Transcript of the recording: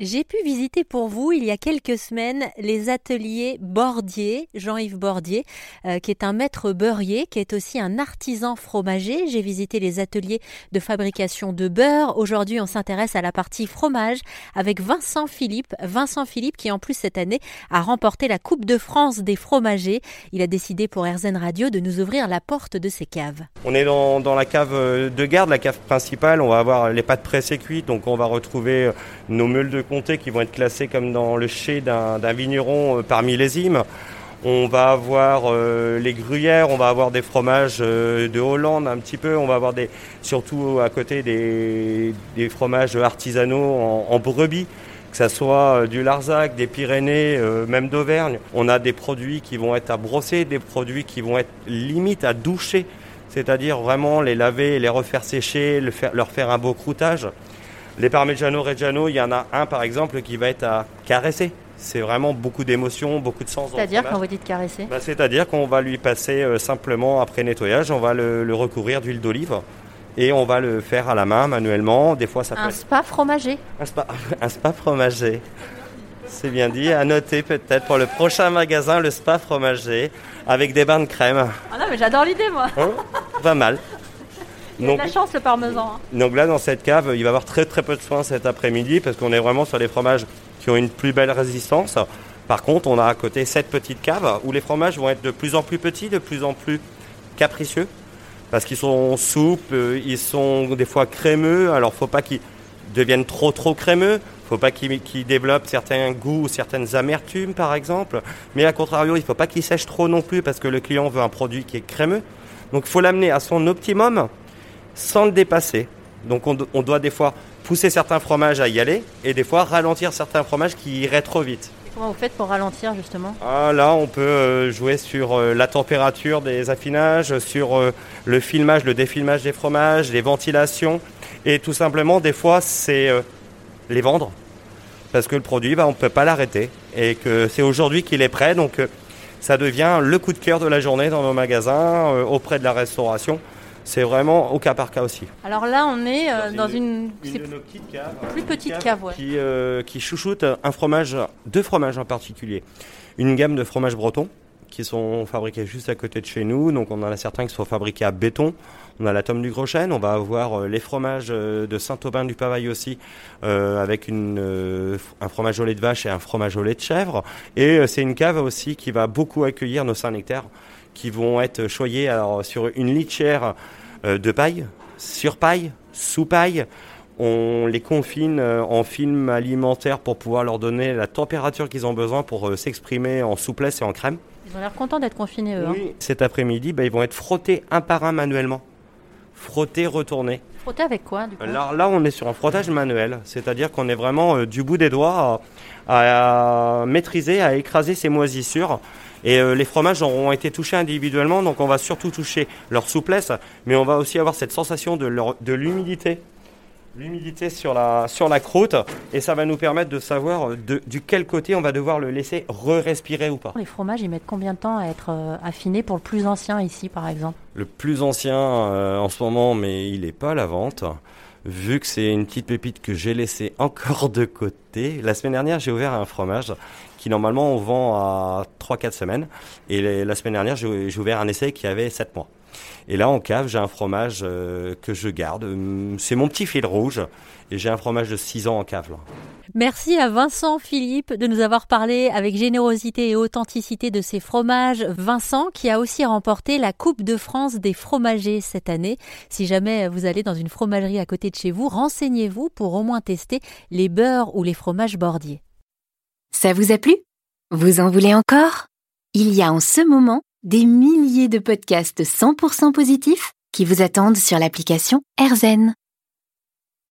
J'ai pu visiter pour vous il y a quelques semaines les ateliers Bordier, Jean-Yves Bordier, euh, qui est un maître beurrier, qui est aussi un artisan fromager. J'ai visité les ateliers de fabrication de beurre. Aujourd'hui, on s'intéresse à la partie fromage avec Vincent Philippe. Vincent Philippe qui en plus cette année a remporté la Coupe de France des fromagers. Il a décidé pour RZN Radio de nous ouvrir la porte de ses caves. On est dans, la cave de garde, la cave principale. On va avoir les pâtes pressées cuites, donc on va retrouver nos meules de comté qui vont être classés comme dans le chai d'un vigneron euh, par millésime. On va avoir euh, les gruyères, on va avoir des fromages euh, de Hollande un petit peu, on va avoir des, surtout à côté des, fromages artisanaux en, brebis, que ce soit du Larzac, des Pyrénées, même d'Auvergne. On a des produits qui vont être à brosser, des produits qui vont être limite à doucher, c'est-à-dire vraiment les laver, les refaire sécher, leur faire un beau croûtage. Les Parmigiano Reggiano, il y en a un par exemple qui va être à caresser. C'est vraiment beaucoup d'émotions, beaucoup de sens. C'est-à-dire quand vous dites caresser bah, C'est-à-dire qu'on va lui passer euh, simplement après nettoyage, on va le, recouvrir d'huile d'olive et on va le faire à la main manuellement. Des fois, ça un spa fromager. Un spa, un spa fromager. C'est bien dit. À noter peut-être pour le prochain magasin, le spa fromager avec des bains de crème. Ah non, mais j'adore l'idée, moi. Hein? Pas mal. Il a de la chance le parmesan. Hein. Donc là, dans cette cave, il va y avoir très très peu de soins cet après-midi parce qu'on est vraiment sur des fromages qui ont une plus belle résistance. Par contre, on a à côté cette petite cave où les fromages vont être de plus en plus petits, de plus en plus capricieux parce qu'ils sont souples, euh, ils sont des fois crémeux. Alors, faut pas qu'ils deviennent trop trop crémeux. Faut pas qu'ils développent certains goûts ou certaines amertumes, par exemple. Mais à contrario, il faut pas qu'ils sèchent trop non plus parce que le client veut un produit qui est crémeux. Donc, il faut l'amener à son optimum sans le dépasser. Donc on, doit des fois pousser certains fromages à y aller et des fois ralentir certains fromages qui iraient trop vite. comment vous faites pour ralentir justement? Ah, Là, on peut euh, jouer sur euh, la température des affinages, sur euh, le filmage, le défilmage des fromages, les ventilations. Et tout simplement, des fois, c'est les vendre. Parce que le produit, bah, on ne peut pas l'arrêter. Et que c'est aujourd'hui qu'il est prêt. Donc ça devient le coup de cœur de la journée dans nos magasins, auprès de la restauration c'est vraiment au cas par cas aussi. Alors là, on est euh, dans, une, plus petite cave, qui, euh, qui, chouchoute un fromage, deux fromages en particulier. Une gamme de fromages bretons qui sont fabriqués juste à côté de chez nous. Donc on en a certains qui sont fabriqués à béton. On a la tome du Groschen, on va avoir euh, les fromages de Saint-Aubin du Pavail aussi, avec une, un fromage au lait de vache et un fromage au lait de chèvre. Et c'est une cave aussi qui va beaucoup accueillir nos Saint-Nectaires qui vont être choyés alors, sur une litière euh, de paille, sur paille, sous paille. On les confine euh, en film alimentaire pour pouvoir leur donner la température qu'ils ont besoin pour euh, s'exprimer en souplesse et en crème. Ils ont l'air contents d'être confinés, eux. Hein. Oui. Cet après-midi, bah, ils vont être frottés un par un manuellement. Frottés, retournés. Frottés avec quoi du coup? Là, on est sur un frottage manuel, c'est-à-dire qu'on est vraiment du bout des doigts à, maîtriser, à écraser ces moisissures. Et euh, les fromages auront été touchés individuellement, donc on va surtout toucher leur souplesse, mais on va aussi avoir cette sensation de, de l'humidité l'humidité sur la, sur la croûte et ça va nous permettre de savoir de, du quel côté on va devoir le laisser re-respirer ou pas. Les fromages, ils mettent combien de temps à être euh, affinés pour le plus ancien ici par exemple? Le plus ancien euh, en ce moment, mais il n'est pas à la vente. Vu que c'est une petite pépite que j'ai laissée encore de côté, la semaine dernière j'ai ouvert un fromage qui normalement on vend à 3-4 semaines. Et la semaine dernière, j'ai ouvert un essai qui avait 7 mois. Et là, en cave, j'ai un fromage euh, que je garde. Hum, c'est mon petit fil rouge. Et j'ai un fromage de 6 ans en cave. Merci à Vincent Philippe de nous avoir parlé avec générosité et authenticité de ses fromages. Vincent qui a aussi remporté la Coupe de France des fromagers cette année. Si jamais vous allez dans une fromagerie à côté de chez vous, renseignez-vous pour au moins tester les beurres ou les fromages Ça vous a plu? Vous en voulez encore? Il y a en ce moment des milliers de podcasts 100% positifs qui vous attendent sur l'application AirZen.